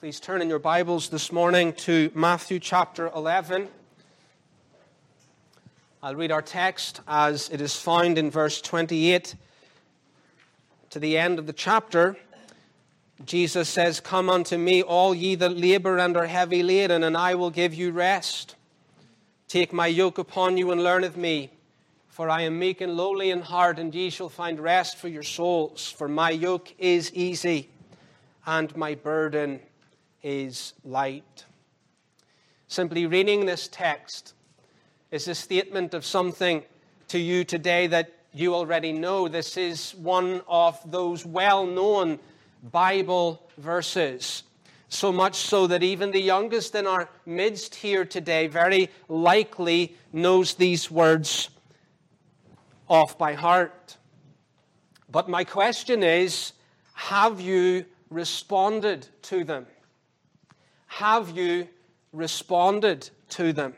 Please turn in your Bibles this morning to Matthew chapter 11. I'll read our text as it is found in verse 28 to the end of the chapter. Jesus says, Come unto me, all ye that labor and are heavy laden, and I will give you rest. Take my yoke upon you and learn of me, for I am meek and lowly in heart, and ye shall find rest for your souls. For my yoke is easy, and my burden is light. Simply reading this text is a statement of something to you today that you already know. This is one of those well known Bible verses. So much so that even the youngest in our midst here today very likely knows these words off by heart. But my question is have you responded to them? Have you responded to them?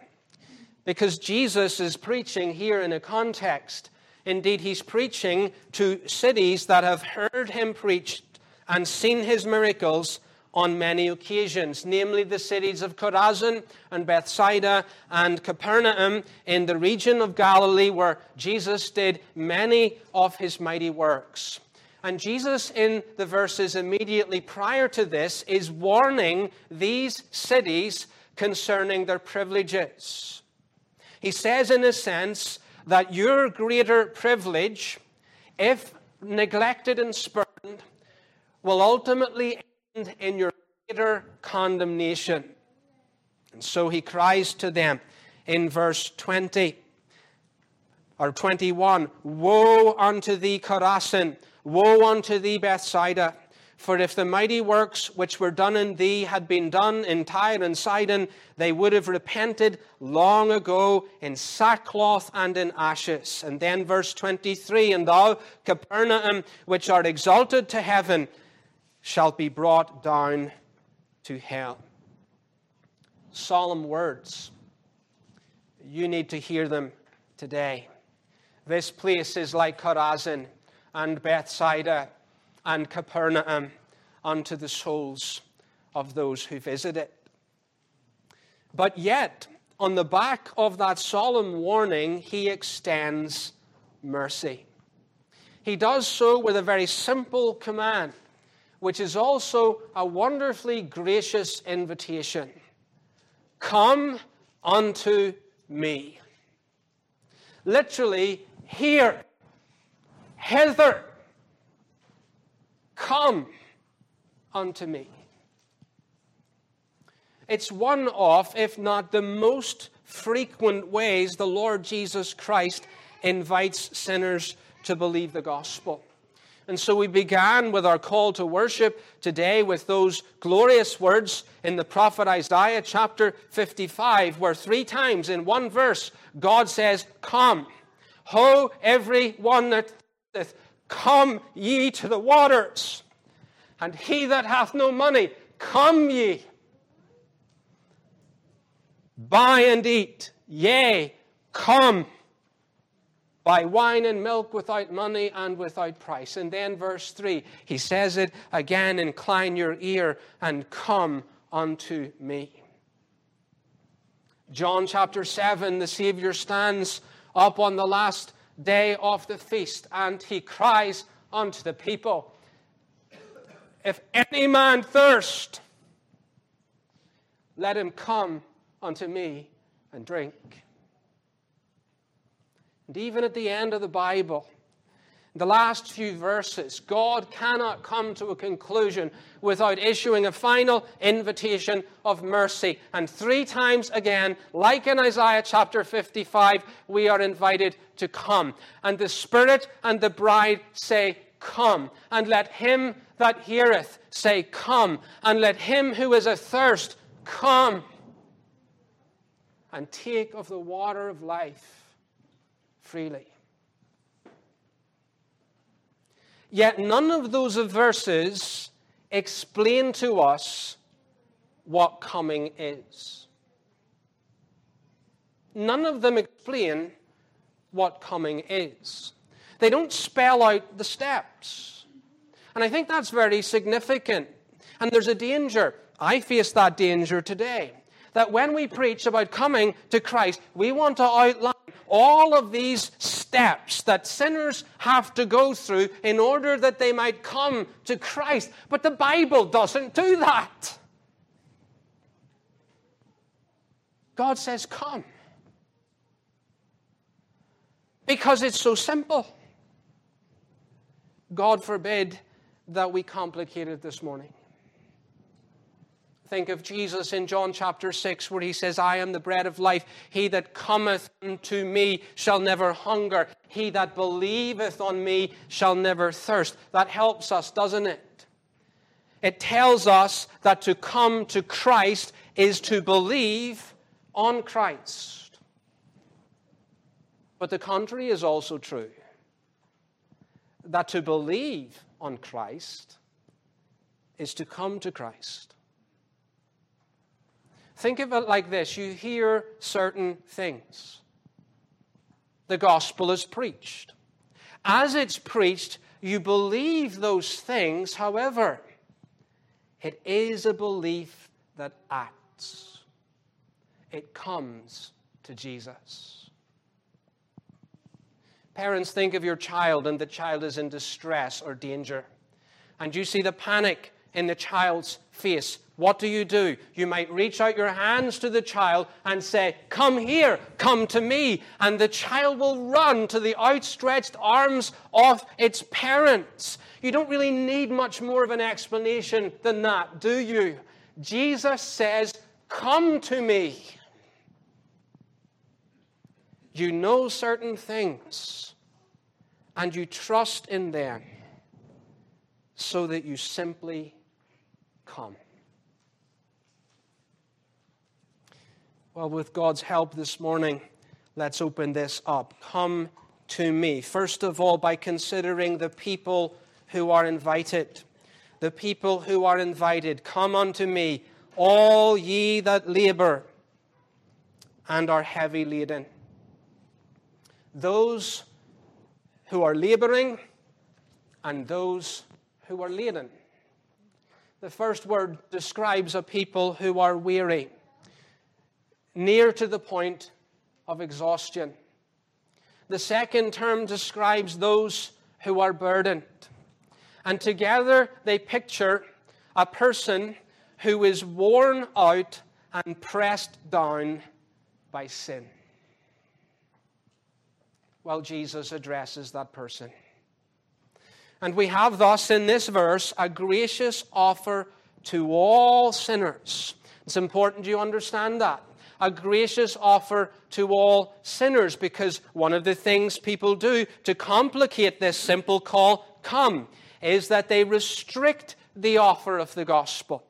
Because Jesus is preaching here in a context. Indeed, he's preaching to cities that have heard him preach and seen his miracles on many occasions, namely the cities of Chorazin and Bethsaida and Capernaum in the region of Galilee, where Jesus did many of his mighty works. And Jesus, in the verses immediately prior to this, is warning these cities concerning their privileges. He says, in a sense, that your greater privilege, if neglected and spurned, will ultimately end in your greater condemnation. And so he cries to them in verse 20 or 21 Woe unto thee, Chorazin! Woe unto thee, Bethsaida! For if the mighty works which were done in thee had been done in Tyre and Sidon, they would have repented long ago in sackcloth and in ashes. And then verse 23 And thou, Capernaum, which art exalted to heaven, shalt be brought down to hell. Solemn words. You need to hear them today. This place is like Chorazin and Bethsaida and Capernaum unto the souls of those who visit it. But yet, on the back of that solemn warning, he extends mercy. He does so with a very simple command, which is also a wonderfully gracious invitation Come unto me. Literally, here hither, come unto me. It's one of, if not the most frequent ways the Lord Jesus Christ invites sinners to believe the gospel. And so we began with our call to worship today with those glorious words in the prophet Isaiah chapter 55, where three times in one verse God says, Come. Ho, every one that saith, Come ye to the waters, and he that hath no money, come ye. Buy and eat, yea, come. Buy wine and milk without money and without price. And then, verse 3, he says it again incline your ear and come unto me. John chapter 7, the Savior stands up on the last day of the feast, and he cries unto the people, If any man thirst, let him come unto me and drink. And even at the end of the Bible, the last few verses, God cannot come to a conclusion without issuing a final invitation of mercy. And three times again, like in Isaiah chapter 55, we are invited to come. And the Spirit and the bride say, Come. And let him that heareth say, Come. And let him who is athirst come. And take of the water of life freely. Yet none of those verses explain to us what coming is. None of them explain what coming is. They don't spell out the steps. And I think that's very significant. And there's a danger I face that danger today. That when we preach about coming to Christ, we want to outline all of these steps that sinners have to go through in order that they might come to Christ. But the Bible doesn't do that. God says, Come. Because it's so simple. God forbid that we complicate it this morning. Think of Jesus in John chapter 6, where he says, I am the bread of life. He that cometh unto me shall never hunger. He that believeth on me shall never thirst. That helps us, doesn't it? It tells us that to come to Christ is to believe on Christ. But the contrary is also true that to believe on Christ is to come to Christ. Think of it like this you hear certain things. The gospel is preached. As it's preached, you believe those things, however, it is a belief that acts, it comes to Jesus. Parents, think of your child and the child is in distress or danger. And you see the panic in the child's face. What do you do? You might reach out your hands to the child and say, Come here, come to me. And the child will run to the outstretched arms of its parents. You don't really need much more of an explanation than that, do you? Jesus says, Come to me you know certain things and you trust in them so that you simply come. Well, with God's help this morning, let's open this up. Come to me. First of all, by considering the people who are invited. The people who are invited, come unto me, all ye that labor and are heavy laden those who are laboring and those who are laden. The first word describes a people who are weary, near to the point of exhaustion. The second term describes those who are burdened. And together they picture a person who is worn out and pressed down by sin. Well, Jesus addresses that person. And we have thus in this verse a gracious offer to all sinners. It's important you understand that. A gracious offer to all sinners because one of the things people do to complicate this simple call, come, is that they restrict the offer of the gospel.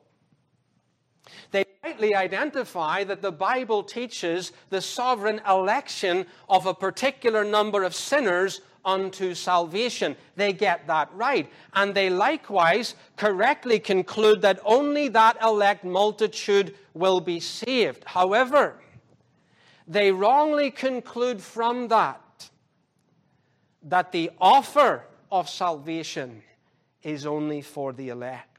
They rightly identify that the Bible teaches the sovereign election of a particular number of sinners unto salvation. They get that right. And they likewise correctly conclude that only that elect multitude will be saved. However, they wrongly conclude from that that the offer of salvation is only for the elect.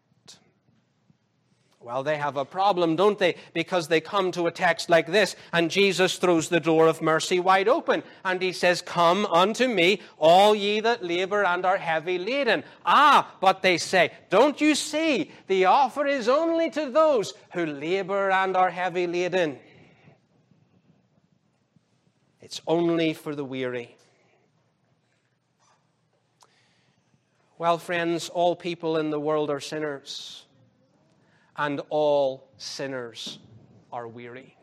Well, they have a problem, don't they? Because they come to a text like this, and Jesus throws the door of mercy wide open. And he says, Come unto me, all ye that labor and are heavy laden. Ah, but they say, Don't you see? The offer is only to those who labor and are heavy laden. It's only for the weary. Well, friends, all people in the world are sinners and all sinners are weary.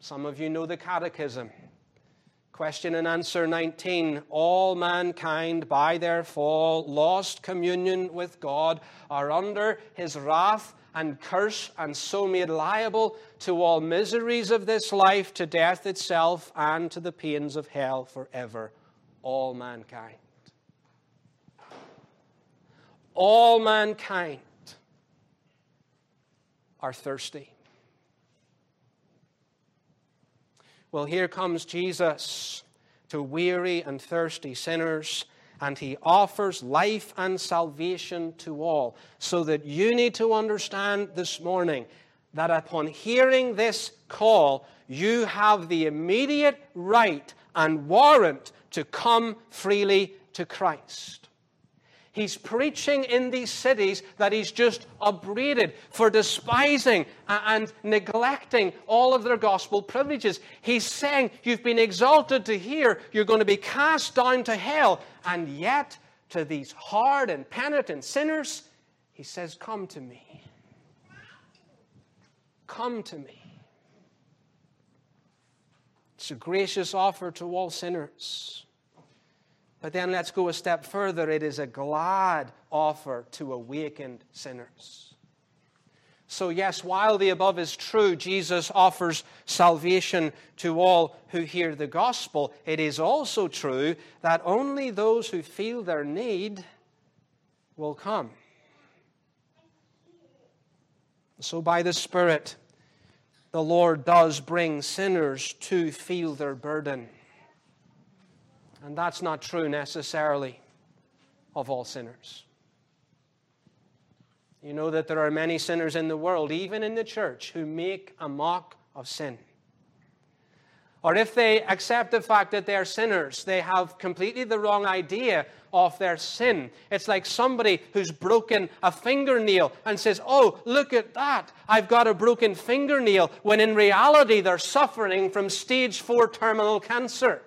Some of you know the Catechism. Question and answer 19 All mankind, by their fall, lost communion with God, are under his wrath and curse, and so made liable to all miseries of this life, to death itself, and to the pains of hell forever. All mankind all mankind are thirsty. Well, here comes Jesus to weary and thirsty sinners, and he offers life and salvation to all. So that you need to understand this morning that upon hearing this call, you have the immediate right and warrant to come freely to Christ. He's preaching in these cities that he's just upbraided for despising and neglecting all of their gospel privileges. He's saying, You've been exalted to here, you're going to be cast down to hell. And yet, to these hard and penitent sinners, he says, Come to me. Come to me. It's a gracious offer to all sinners. But then let's go a step further. It is a glad offer to awakened sinners. So, yes, while the above is true, Jesus offers salvation to all who hear the gospel, it is also true that only those who feel their need will come. So, by the Spirit, the Lord does bring sinners to feel their burden. And that's not true necessarily of all sinners. You know that there are many sinners in the world, even in the church, who make a mock of sin. Or if they accept the fact that they're sinners, they have completely the wrong idea of their sin. It's like somebody who's broken a fingernail and says, Oh, look at that. I've got a broken fingernail, when in reality they're suffering from stage four terminal cancer.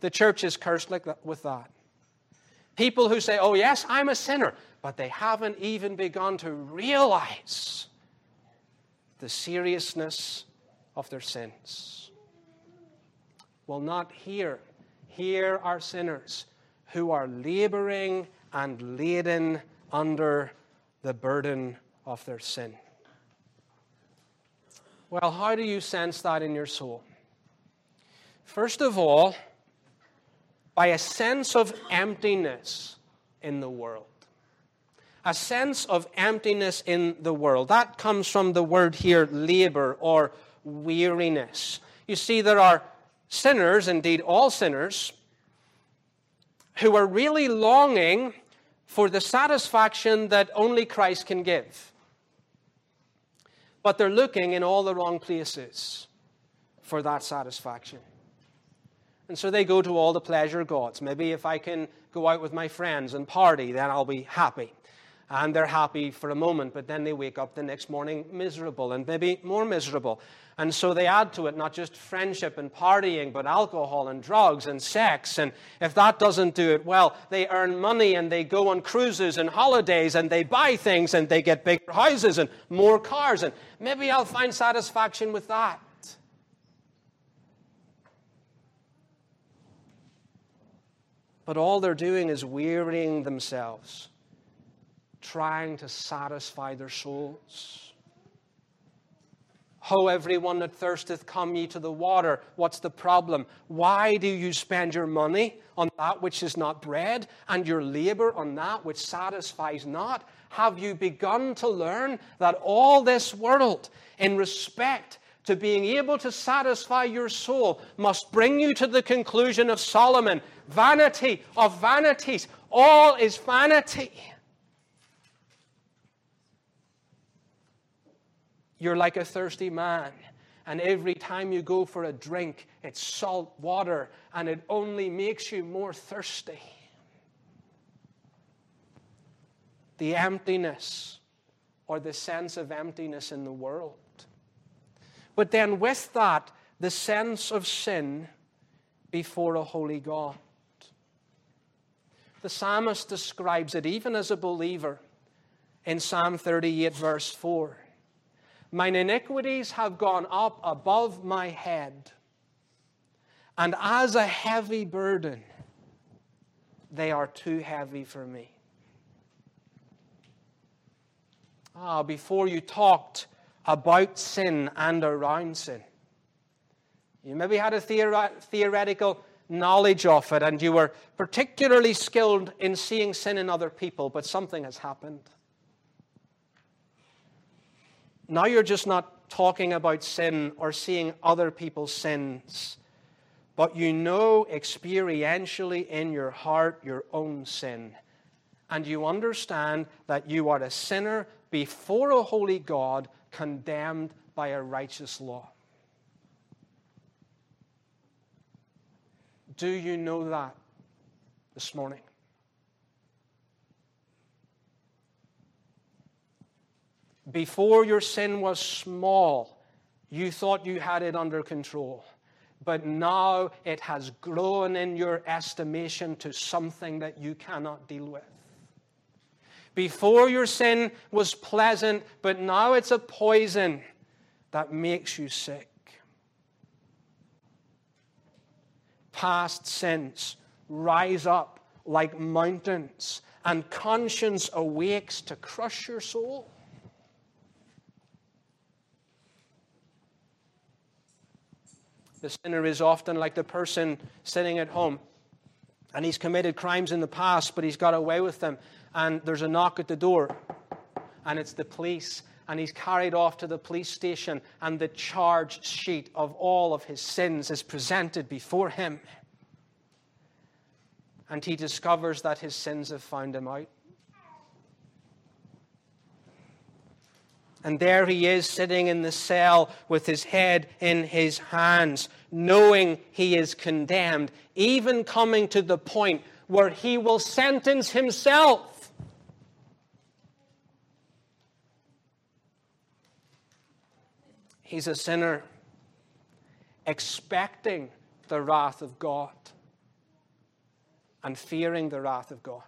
The church is cursed with that. People who say, oh, yes, I'm a sinner, but they haven't even begun to realize the seriousness of their sins. Well, not here. Here are sinners who are laboring and laden under the burden of their sin. Well, how do you sense that in your soul? First of all, by a sense of emptiness in the world. A sense of emptiness in the world. That comes from the word here, labor or weariness. You see, there are sinners, indeed all sinners, who are really longing for the satisfaction that only Christ can give. But they're looking in all the wrong places for that satisfaction. And so they go to all the pleasure gods. Maybe if I can go out with my friends and party, then I'll be happy. And they're happy for a moment, but then they wake up the next morning miserable and maybe more miserable. And so they add to it not just friendship and partying, but alcohol and drugs and sex. And if that doesn't do it, well, they earn money and they go on cruises and holidays and they buy things and they get bigger houses and more cars. And maybe I'll find satisfaction with that. But all they're doing is wearying themselves, trying to satisfy their souls. Ho, everyone that thirsteth, come ye to the water. What's the problem? Why do you spend your money on that which is not bread, and your labor on that which satisfies not? Have you begun to learn that all this world, in respect to being able to satisfy your soul, must bring you to the conclusion of Solomon vanity of vanities. All is vanity. You're like a thirsty man, and every time you go for a drink, it's salt water, and it only makes you more thirsty. The emptiness or the sense of emptiness in the world. But then, with that, the sense of sin before a holy God. The psalmist describes it even as a believer in Psalm 38, verse 4. Mine iniquities have gone up above my head, and as a heavy burden, they are too heavy for me. Ah, before you talked about sin and around sin, you maybe had a theoretical knowledge of it and you were particularly skilled in seeing sin in other people, but something has happened. Now you're just not talking about sin or seeing other people's sins, but you know experientially in your heart your own sin. And you understand that you are a sinner before a holy God, condemned by a righteous law. Do you know that this morning? Before your sin was small, you thought you had it under control but now it has grown in your estimation to something that you cannot deal with. Before your sin was pleasant, but now it's a poison that makes you sick. Past sins rise up like mountains, and conscience awakes to crush your soul. The sinner is often like the person sitting at home and he's committed crimes in the past, but he's got away with them. And there's a knock at the door, and it's the police. And he's carried off to the police station, and the charge sheet of all of his sins is presented before him. And he discovers that his sins have found him out. And there he is sitting in the cell with his head in his hands, knowing he is condemned, even coming to the point where he will sentence himself. He's a sinner, expecting the wrath of God and fearing the wrath of God.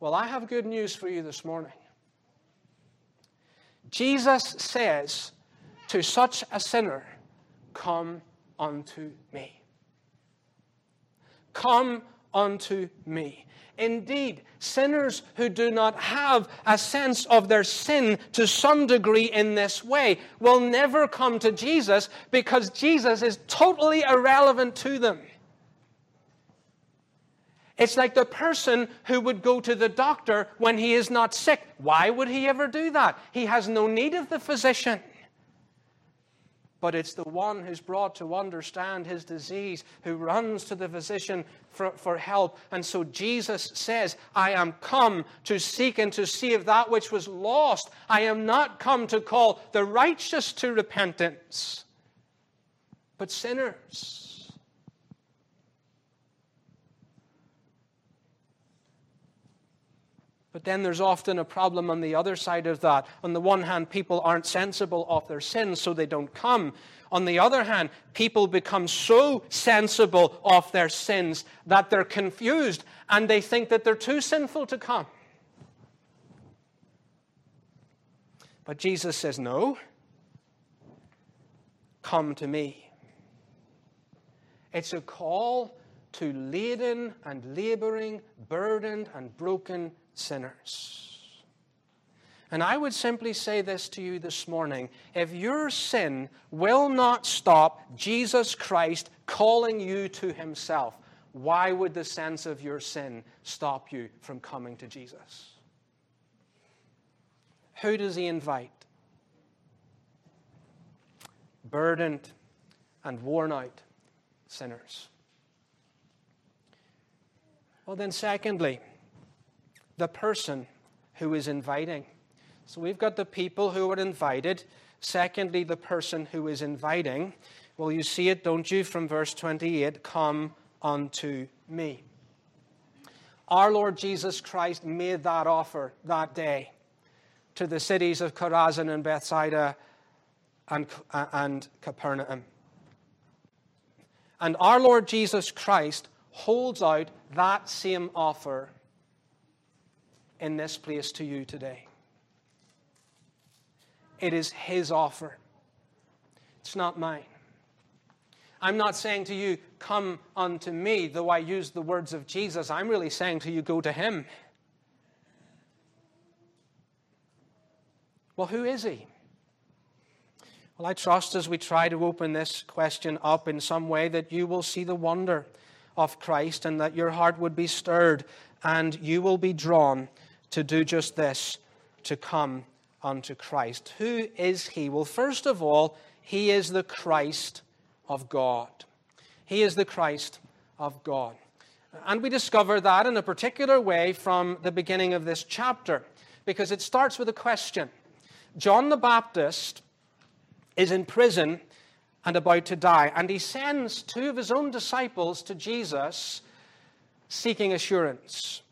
Well, I have good news for you this morning. Jesus says to such a sinner, Come unto me. Come unto me. Indeed, sinners who do not have a sense of their sin to some degree in this way will never come to Jesus because Jesus is totally irrelevant to them. It's like the person who would go to the doctor when he is not sick. Why would he ever do that? He has no need of the physician. But it's the one who's brought to understand his disease who runs to the physician for, for help. And so Jesus says, I am come to seek and to save that which was lost. I am not come to call the righteous to repentance, but sinners. But then there's often a problem on the other side of that. On the one hand, people aren't sensible of their sins, so they don't come. On the other hand, people become so sensible of their sins that they're confused and they think that they're too sinful to come. But Jesus says, No, come to me. It's a call to laden and laboring, burdened and broken sinners. And I would simply say this to you this morning if your sin will not stop Jesus Christ calling you to himself, why would the sense of your sin stop you from coming to Jesus? Who does he invite? Burdened and worn out sinners. Well, then, secondly, the person who is inviting. So we've got the people who are invited. Secondly, the person who is inviting. Well, you see it, don't you, from verse 28 Come unto me. Our Lord Jesus Christ made that offer that day to the cities of Chorazin and Bethsaida and, uh, and Capernaum. And our Lord Jesus Christ holds out that same offer in this place to you today. It is His offer, it's not mine. I'm not saying to you, Come unto me, though I use the words of Jesus. I'm really saying to you, Go to Him. Well, who is He? Well, I trust as we try to open this question up in some way that you will see the wonder of Christ and that your heart would be stirred and you will be drawn to do just this, to come unto Christ. Who is he? Well, first of all, He is the Christ of God. He is the Christ of God. And we discover that in a particular way from the beginning of this chapter, because it starts with a question. John the Baptist is in prison and about to die, and he sends two of his own disciples to Jesus seeking assurance.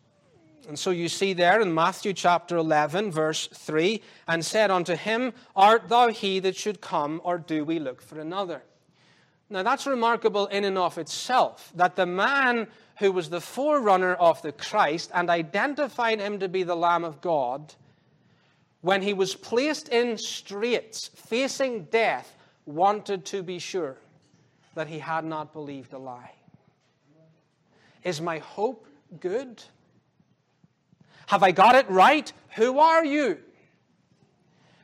And so you see there in Matthew chapter 11, verse 3, and said unto him, Art thou he that should come, or do we look for another? Now that's remarkable in and of itself, that the man who was the forerunner of the Christ and identified him to be the Lamb of God, when he was placed in straits, facing death, wanted to be sure that he had not believed a lie. Is my hope good? Have I got it right? Who are you?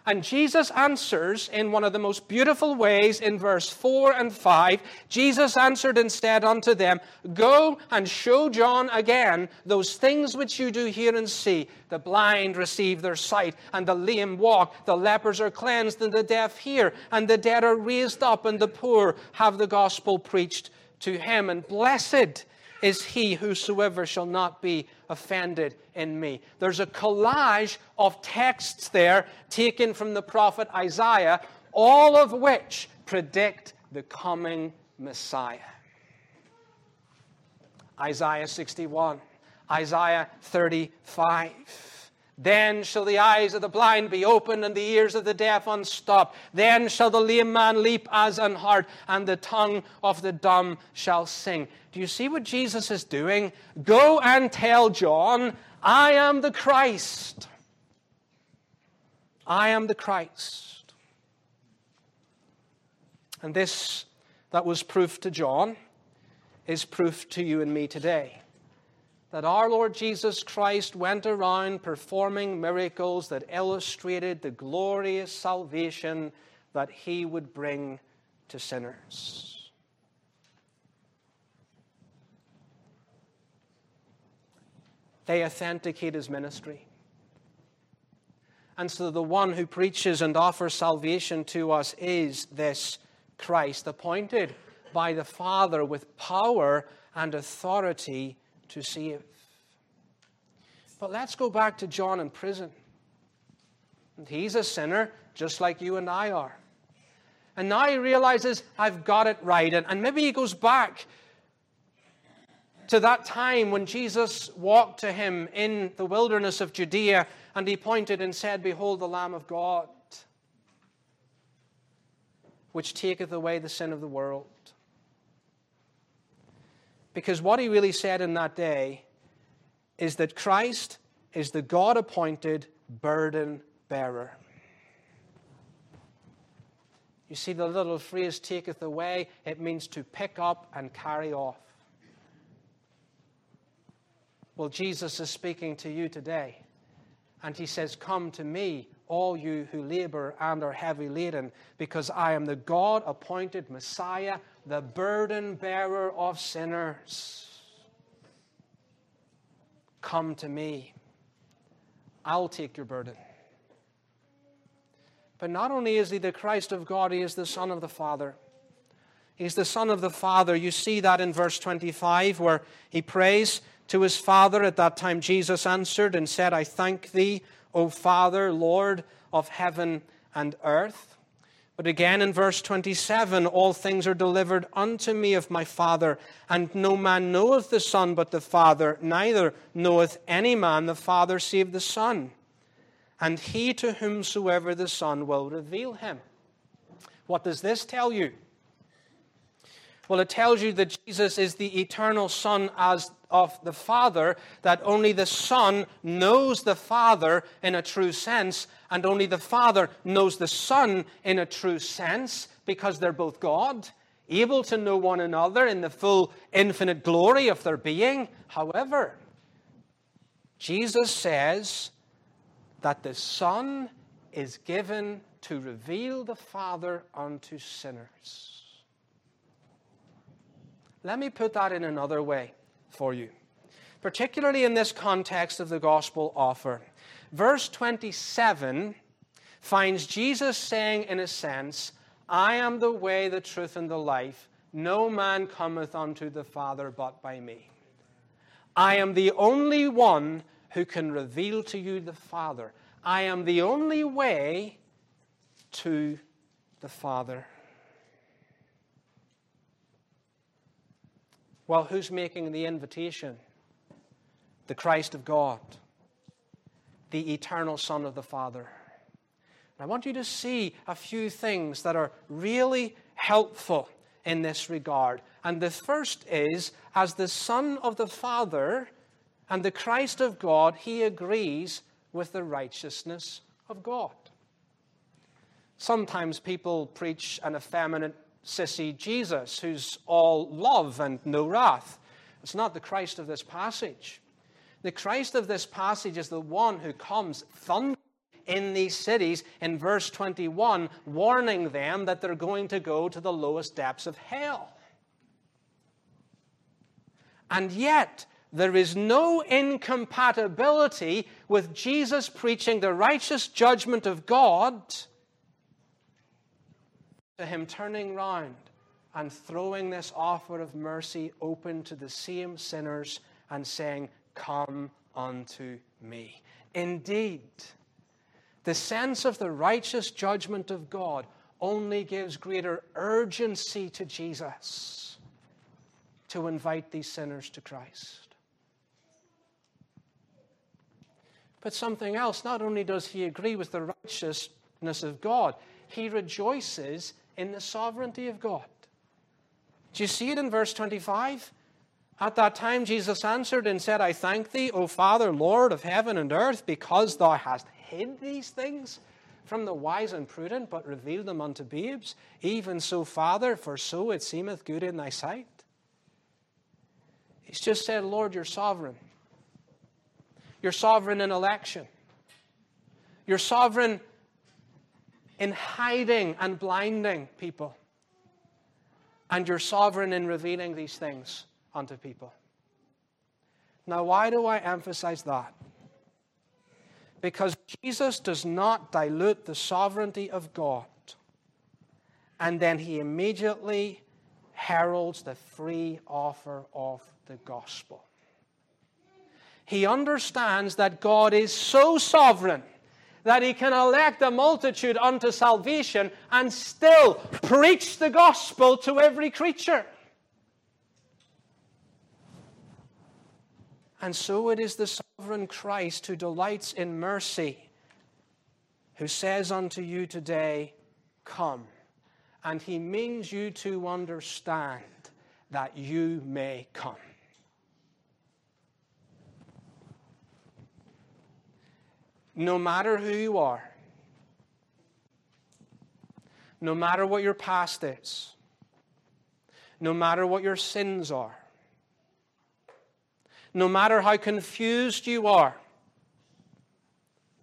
And Jesus answers in one of the most beautiful ways in verse 4 and 5. Jesus answered said unto them, Go and show John again those things which you do hear and see. The blind receive their sight, and the lame walk, the lepers are cleansed, and the deaf hear, and the dead are raised up, and the poor have the gospel preached to him. And blessed is he whosoever shall not be offended in me. There's a collage of texts there taken from the prophet Isaiah, all of which predict the coming Messiah. Isaiah 61, Isaiah 35. Then shall the eyes of the blind be opened and the ears of the deaf unstopped. Then shall the lame man leap as an hart, and the tongue of the dumb shall sing. Do you see what Jesus is doing? Go and tell John, I am the Christ. I am the Christ. And this that was proof to John is proof to you and me today that our Lord Jesus Christ went around performing miracles that illustrated the glorious salvation that he would bring to sinners. They authenticate his ministry. And so the one who preaches and offers salvation to us is this Christ, appointed by the Father with power and authority to save. But let's go back to John in prison. And he's a sinner just like you and I are. And now he realizes, I've got it right. And, and maybe he goes back to that time when Jesus walked to him in the wilderness of Judea and he pointed and said, Behold the Lamb of God, which taketh away the sin of the world. Because what he really said in that day is that Christ is the God appointed burden bearer. You see, the little phrase taketh away, it means to pick up and carry off. Well, Jesus is speaking to you today, and he says, Come to me, all you who labor and are heavy laden, because I am the God appointed Messiah the burden bearer of sinners. Come to me. I'll take your burden. But not only is he the Christ of God, he is the Son of the Father. He's the Son of the Father. You see that in verse 25, where he prays to his Father. At that time, Jesus answered and said, I thank thee, O Father, Lord of heaven and earth but again in verse 27, all things are delivered unto me of my Father, and no man knoweth the Son but the Father, neither knoweth any man the Father save the Son, and he to whomsoever the Son will reveal him. What does this tell you? Well, it tells you that Jesus is the eternal Son as of the Father, that only the Son knows the Father in a true sense, and only the Father knows the Son in a true sense, because they're both God, able to know one another in the full infinite glory of their being. However, Jesus says that the Son is given to reveal the Father unto sinners. Let me put that in another way for you, particularly in this context of the gospel offer. Verse 27 finds Jesus saying, in a sense, I am the way, the truth, and the life. No man cometh unto the Father but by me. I am the only one who can reveal to you the Father. I am the only way to the Father. Well, who's making the invitation? The Christ of God, the eternal Son of the Father. I want you to see a few things that are really helpful in this regard. And the first is as the Son of the Father and the Christ of God, he agrees with the righteousness of God. Sometimes people preach an effeminate sissy Jesus who's all love and no wrath. It's not the Christ of this passage. The Christ of this passage is the one who comes thunder in these cities in verse 21, warning them that they're going to go to the lowest depths of hell. And yet, there is no incompatibility with Jesus preaching the righteous judgment of God to him turning round and throwing this offer of mercy open to the same sinners and saying, Come unto me. Indeed, the sense of the righteous judgment of God only gives greater urgency to Jesus to invite these sinners to Christ. But something else, not only does he agree with the righteousness of God, he rejoices in the sovereignty of God. Do you see it in verse 25? At that time, Jesus answered and said, I thank thee, O Father, Lord of heaven and earth, because thou hast hid these things from the wise and prudent, but revealed them unto babes. Even so, Father, for so it seemeth good in thy sight. He's just said, Lord, you're sovereign. You're sovereign in election. You're sovereign in hiding and blinding people. And you're sovereign in revealing these things unto people. Now, why do I emphasize that? Because Jesus does not dilute the sovereignty of God. And then he immediately heralds the free offer of the gospel. He understands that God is so sovereign that he can elect a multitude unto salvation and still preach the gospel to every creature. And so it is the sovereign Christ who delights in mercy, who says unto you today, Come. And he means you to understand that you may come. No matter who you are, no matter what your past is, no matter what your sins are, no matter how confused you are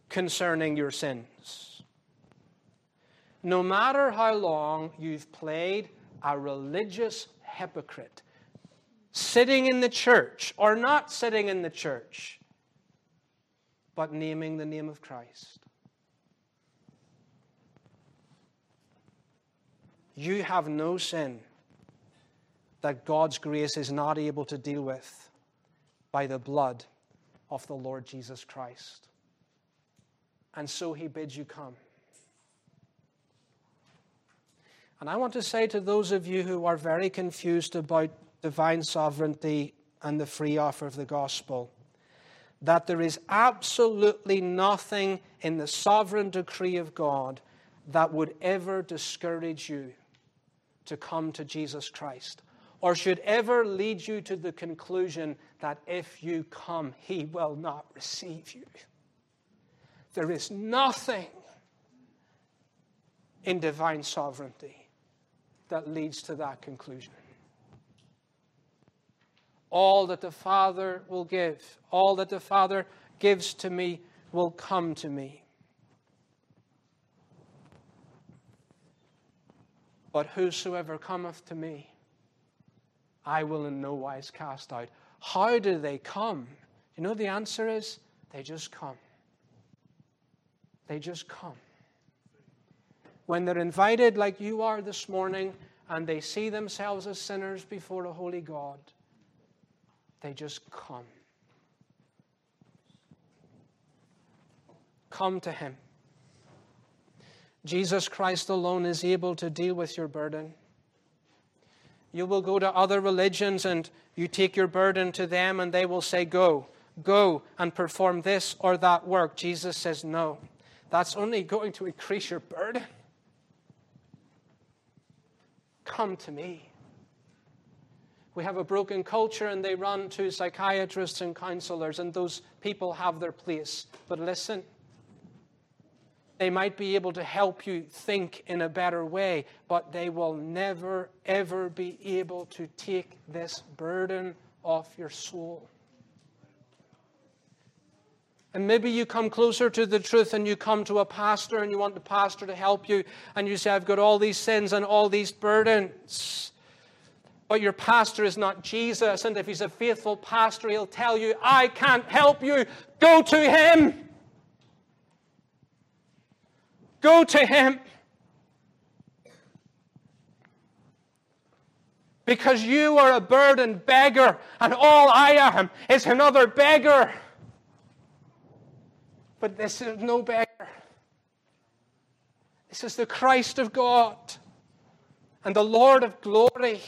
concerning your sins, no matter how long you've played a religious hypocrite, sitting in the church or not sitting in the church, but naming the name of Christ. You have no sin that God's grace is not able to deal with by the blood of the Lord Jesus Christ. And so he bids you come. And I want to say to those of you who are very confused about divine sovereignty and the free offer of the gospel that there is absolutely nothing in the sovereign decree of God that would ever discourage you to come to Jesus Christ or should ever lead you to the conclusion that if you come, he will not receive you. There is nothing in divine sovereignty that leads to that conclusion. All that the Father will give, all that the Father gives to me will come to me. But whosoever cometh to me, I will in no wise cast out. How do they come? You know the answer is they just come. They just come. when they're invited, like you are this morning, and they see themselves as sinners before a holy God, they just come. Come to Him. Jesus Christ alone is able to deal with your burden. You will go to other religions and you take your burden to them, and they will say, Go, go and perform this or that work. Jesus says, No, that's only going to increase your burden. Come to me. We have a broken culture and they run to psychiatrists and counselors, and those people have their place. But listen, they might be able to help you think in a better way, but they will never, ever be able to take this burden off your soul. And maybe you come closer to the truth and you come to a pastor and you want the pastor to help you, and you say, I've got all these sins and all these burdens. But your pastor is not Jesus, and if he's a faithful pastor, he'll tell you, I can't help you. Go to him. Go to him. Because you are a burdened beggar, and all I am is another beggar. But this is no beggar. This is the Christ of God and the Lord of glory.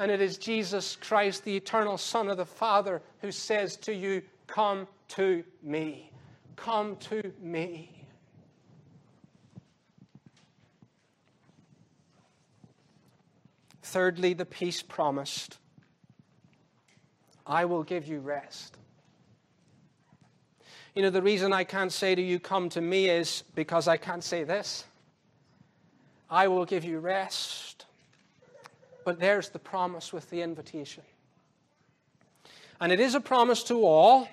And it is Jesus Christ, the eternal Son of the Father, who says to you, Come to me. Come to me. Thirdly, the peace promised. I will give you rest. You know, the reason I can't say to you, Come to me, is because I can't say this. I will give you rest. But there's the promise with the invitation. And it is a promise to all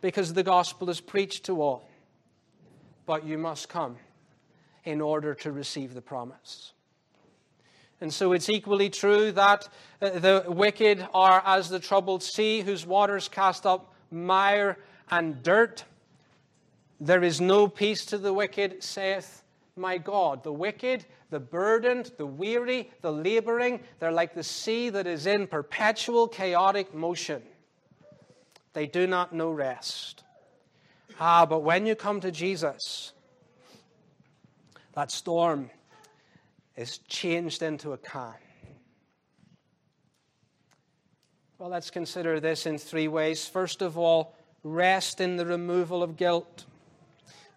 because the gospel is preached to all. But you must come in order to receive the promise. And so it's equally true that uh, the wicked are as the troubled sea, whose waters cast up mire and dirt. There is no peace to the wicked, saith my God. The wicked, the burdened, the weary, the laboring, they're like the sea that is in perpetual chaotic motion. They do not know rest. Ah, but when you come to Jesus, that storm is changed into a calm. Well, let's consider this in three ways. First of all, rest in the removal of guilt.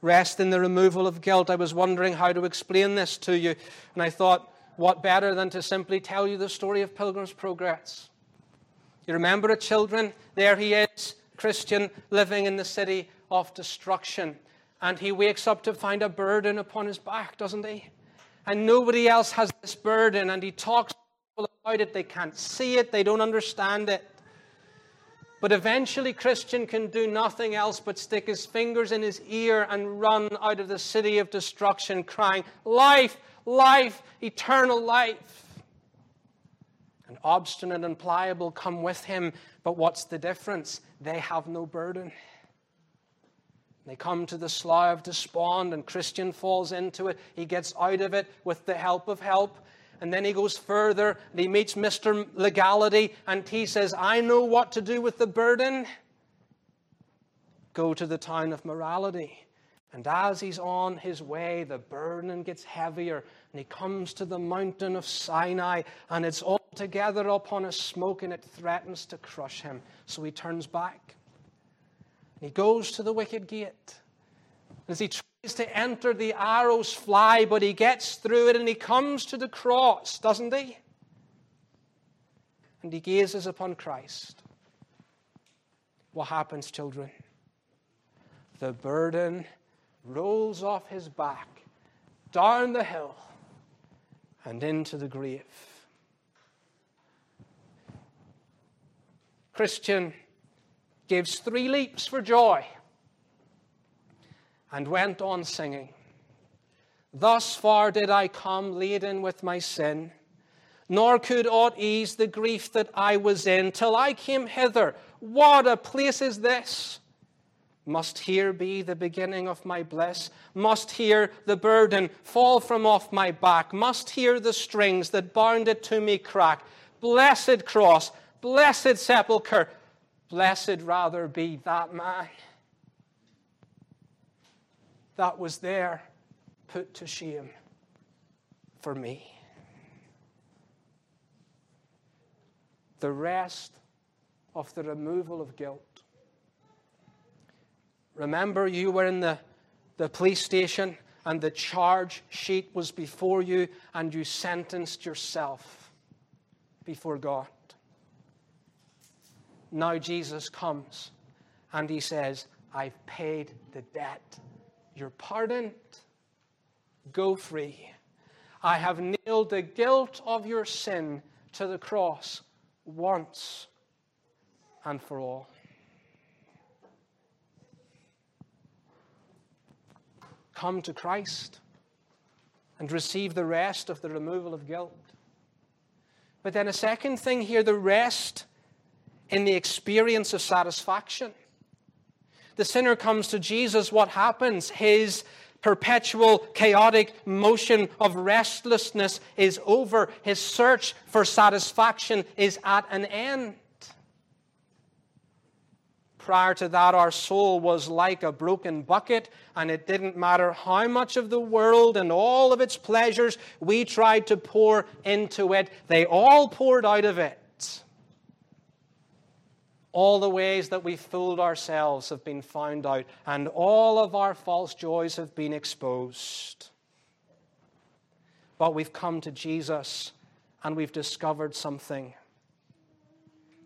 Rest in the removal of guilt. I was wondering how to explain this to you, and I thought, what better than to simply tell you the story of Pilgrim's Progress? You remember it, children? There he is, Christian, living in the city of destruction. And he wakes up to find a burden upon his back, doesn't he? And nobody else has this burden, and he talks about it. They can't see it, they don't understand it. But eventually, Christian can do nothing else but stick his fingers in his ear and run out of the city of destruction, crying, Life, life, eternal life. And obstinate and pliable come with him, but what's the difference? They have no burden. They come to the slough of despond, and Christian falls into it. He gets out of it with the help of help. And then he goes further and he meets Mr. Legality and he says, I know what to do with the burden. Go to the town of morality. And as he's on his way, the burden gets heavier and he comes to the mountain of Sinai and it's all together upon a smoke and it threatens to crush him. So he turns back. And he goes to the wicket gate. As he tries to enter, the arrows fly, but he gets through it and he comes to the cross, doesn't he? And he gazes upon Christ. What happens, children? The burden rolls off his back, down the hill, and into the grave. Christian gives three leaps for joy and went on singing. Thus far did I come laden with my sin, nor could aught ease the grief that I was in, till I came hither. What a place is this! Must here be the beginning of my bliss? Must here the burden fall from off my back? Must here the strings that bound it to me crack? Blessed cross, blessed sepulchre, blessed rather be that man that was there put to shame for me. The rest of the removal of guilt Remember, you were in the, the police station and the charge sheet was before you and you sentenced yourself before God. Now Jesus comes and he says, I've paid the debt. You're pardoned. Go free. I have nailed the guilt of your sin to the cross once and for all. come to Christ and receive the rest of the removal of guilt. But then, a second thing here the rest in the experience of satisfaction. The sinner comes to Jesus, what happens? His perpetual chaotic motion of restlessness is over. His search for satisfaction is at an end. Prior to that, our soul was like a broken bucket, and it didn't matter how much of the world and all of its pleasures we tried to pour into it, they all poured out of it. All the ways that we fooled ourselves have been found out, and all of our false joys have been exposed. But we've come to Jesus and we've discovered something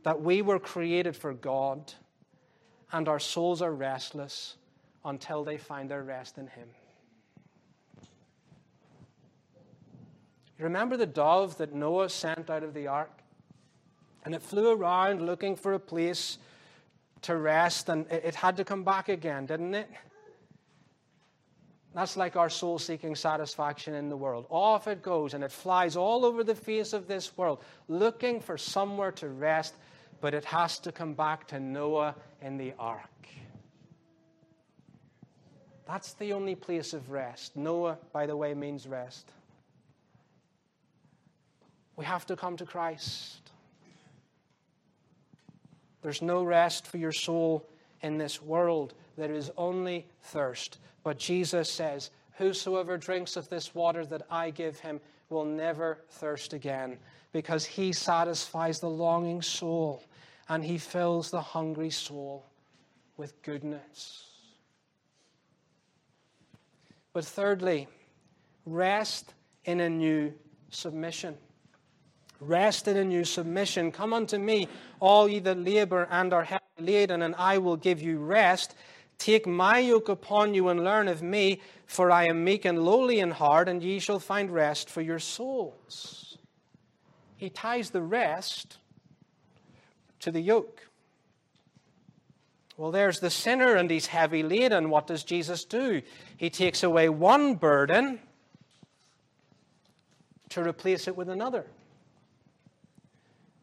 that we were created for God and our souls are restless until they find their rest in Him. You remember the dove that Noah sent out of the ark? And it flew around looking for a place to rest, and it had to come back again, didn't it? That's like our soul seeking satisfaction in the world. Off it goes, and it flies all over the face of this world, looking for somewhere to rest but it has to come back to Noah in the ark. That's the only place of rest. Noah, by the way, means rest. We have to come to Christ. There's no rest for your soul in this world. There is only thirst. But Jesus says, Whosoever drinks of this water that I give him will never thirst again because he satisfies the longing soul and he fills the hungry soul with goodness. But thirdly, rest in a new submission. Rest in new submission. Come unto me, all ye that labor and are heavy laden, and I will give you rest. Take my yoke upon you and learn of me, for I am meek and lowly in heart, and ye shall find rest for your souls. He ties the rest to the yoke. Well, there's the sinner and he's heavy laden. What does Jesus do? He takes away one burden to replace it with another.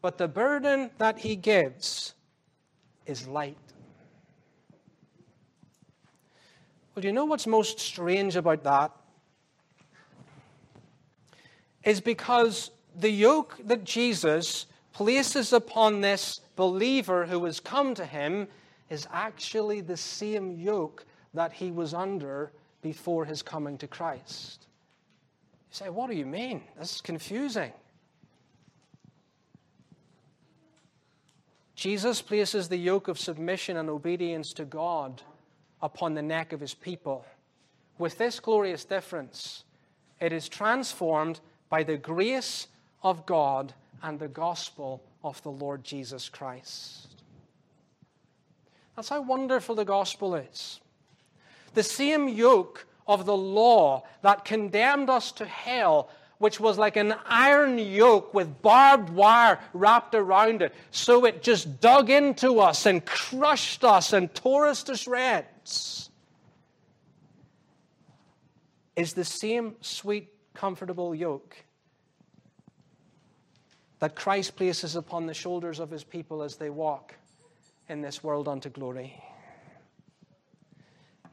But the burden that he gives is light. Well, you know what's most strange about that? Is because the yoke that Jesus places upon this believer who has come to him is actually the same yoke that he was under before his coming to Christ. You say, What do you mean? This is confusing. Jesus places the yoke of submission and obedience to God upon the neck of his people. With this glorious difference, it is transformed by the grace of God and the gospel of the Lord Jesus Christ. That's how wonderful the gospel is. The same yoke of the law that condemned us to hell, which was like an iron yoke with barbed wire wrapped around it, so it just dug into us and crushed us and tore us to shreds, is the same sweet, comfortable yoke that Christ places upon the shoulders of his people as they walk in this world unto glory.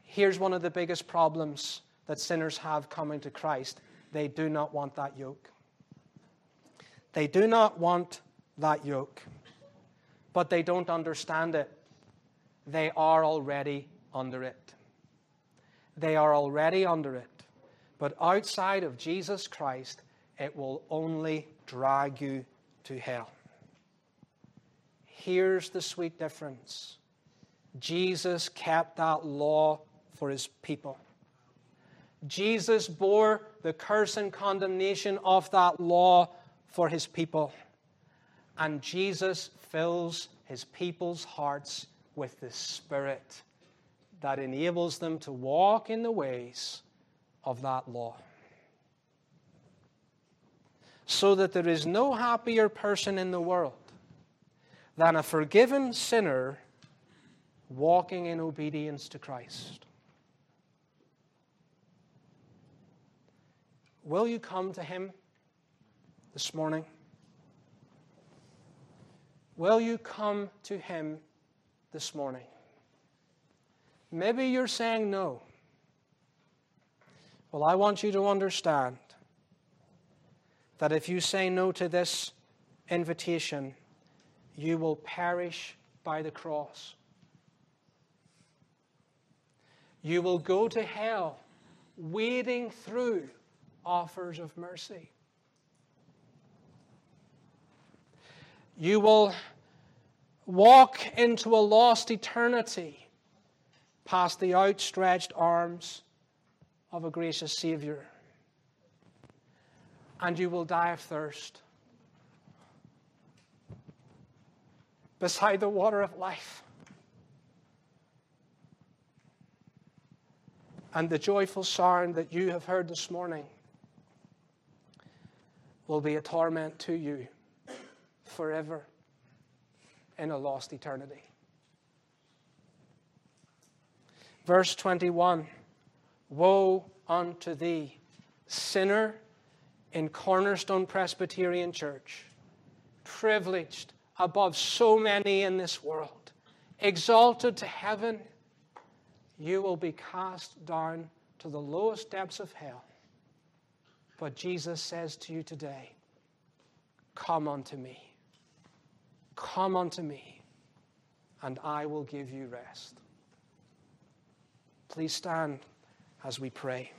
Here's one of the biggest problems that sinners have coming to Christ they do not want that yoke. They do not want that yoke, but they don't understand it. They are already under it. They are already under it. But outside of Jesus Christ, it will only drag you to hell. Here's the sweet difference Jesus kept that law for his people. Jesus bore the curse and condemnation of that law for his people. And Jesus fills his people's hearts with the Spirit that enables them to walk in the ways of that law. So that there is no happier person in the world than a forgiven sinner walking in obedience to Christ. Will you come to Him this morning? Will you come to Him this morning? Maybe you're saying no. Well, I want you to understand that if you say no to this invitation, you will perish by the cross. You will go to hell wading through offers of mercy. You will walk into a lost eternity past the outstretched arms of a gracious Savior. And you will die of thirst beside the water of life. And the joyful sound that you have heard this morning will be a torment to you forever in a lost eternity. Verse 21 Woe unto thee, sinner in Cornerstone Presbyterian Church, privileged above so many in this world, exalted to heaven, you will be cast down to the lowest depths of hell but Jesus says to you today, Come unto me. Come unto me, and I will give you rest. Please stand as we pray.